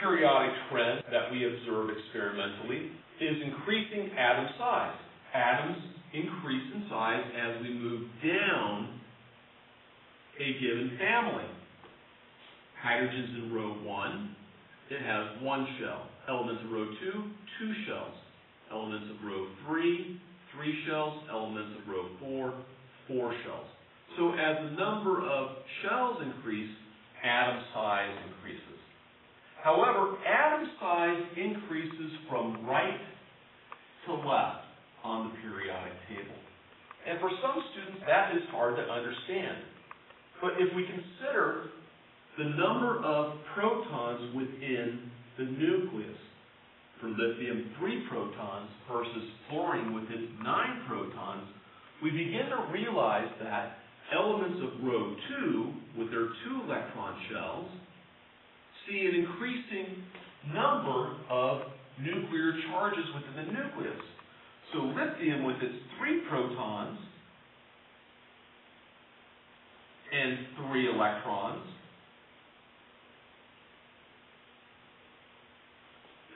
periodic trend that we observe experimentally is increasing atom size. Atoms increase in size as we move down a given family. Hydrogen's in row 1, it has one shell. Elements of row 2, two shells. Elements of row 3, three shells. Elements of row 4, four shells. So as the number of shells increase, atom size increases. However, atom size increases from right to left on the periodic table. And for some students, that is hard to understand. But if we consider the number of protons within the nucleus, for lithium, three protons versus fluorine with its nine protons, we begin to realize that elements of row 2, with their two electron shells, see an increasing number of nuclear charges within the nucleus. So lithium, with its three protons and three electrons,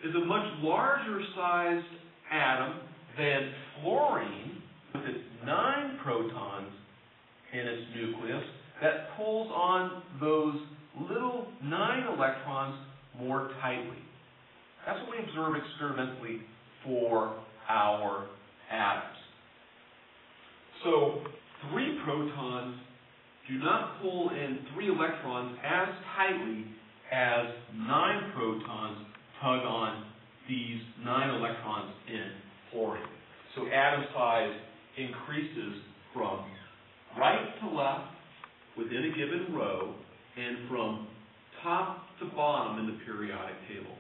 is a much larger sized atom than fluorine, with its nine protons in its nucleus, that pulls on those little nine electrons more tightly. That's what we observe experimentally for our atoms. So, three protons do not pull in three electrons as tightly as nine protons tug on these nine electrons in fluorine. So atom size increases from right to left within a given row and from top to bottom in the periodic table.